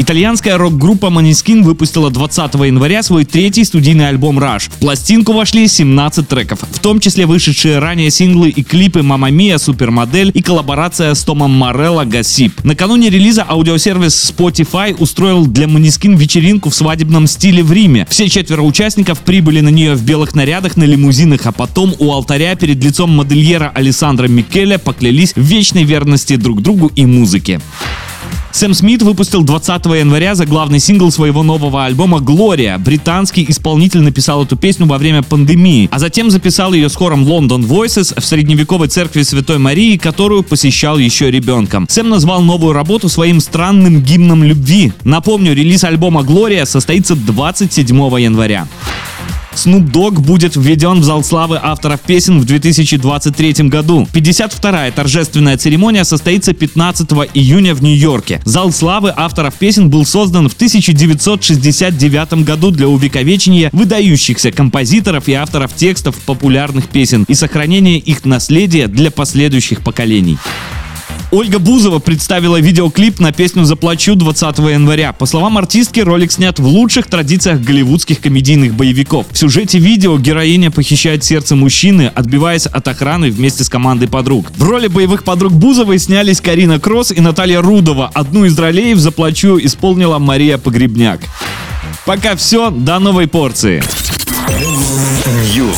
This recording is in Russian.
Итальянская рок-группа Måneskin выпустила 20 января свой третий студийный альбом Rush. В пластинку вошли 17 треков, в том числе вышедшие ранее синглы и клипы «Мама Мия», «Супермодель» и коллаборация с Томом Морелло «Гасип». Накануне релиза аудиосервис Spotify устроил для Måneskin вечеринку в свадебном стиле в Риме. Все четверо участников прибыли на нее в белых нарядах на лимузинах, а потом у алтаря перед лицом модельера Александра Микеля поклялись в вечной верности друг другу и музыке. Сэм Смит выпустил 20 января за главный сингл своего нового альбома «Глория». Британский исполнитель написал эту песню во время пандемии, а затем записал ее с хором London Voices в средневековой церкви Святой Марии, которую посещал еще ребенком. Сэм назвал новую работу своим странным гимном любви. Напомню, релиз альбома «Глория» состоится 27 января. Snoop Dogg будет введен в зал славы авторов песен в 2023 году. 52-я торжественная церемония состоится 15 июня в Нью-Йорке. Зал славы авторов песен был создан в 1969 году для увековечения выдающихся композиторов и авторов текстов популярных песен и сохранения их наследия для последующих поколений. Ольга Бузова представила видеоклип на песню «Заплачу» 20 января. По словам артистки, ролик снят в лучших традициях голливудских комедийных боевиков. В сюжете видео героиня похищает сердце мужчины, отбиваясь от охраны вместе с командой подруг. В роли боевых подруг Бузовой снялись Карина Кросс и Наталья Рудова. Одну из ролей в «Заплачу» исполнила Мария Погребняк. Пока все, до новой порции. News.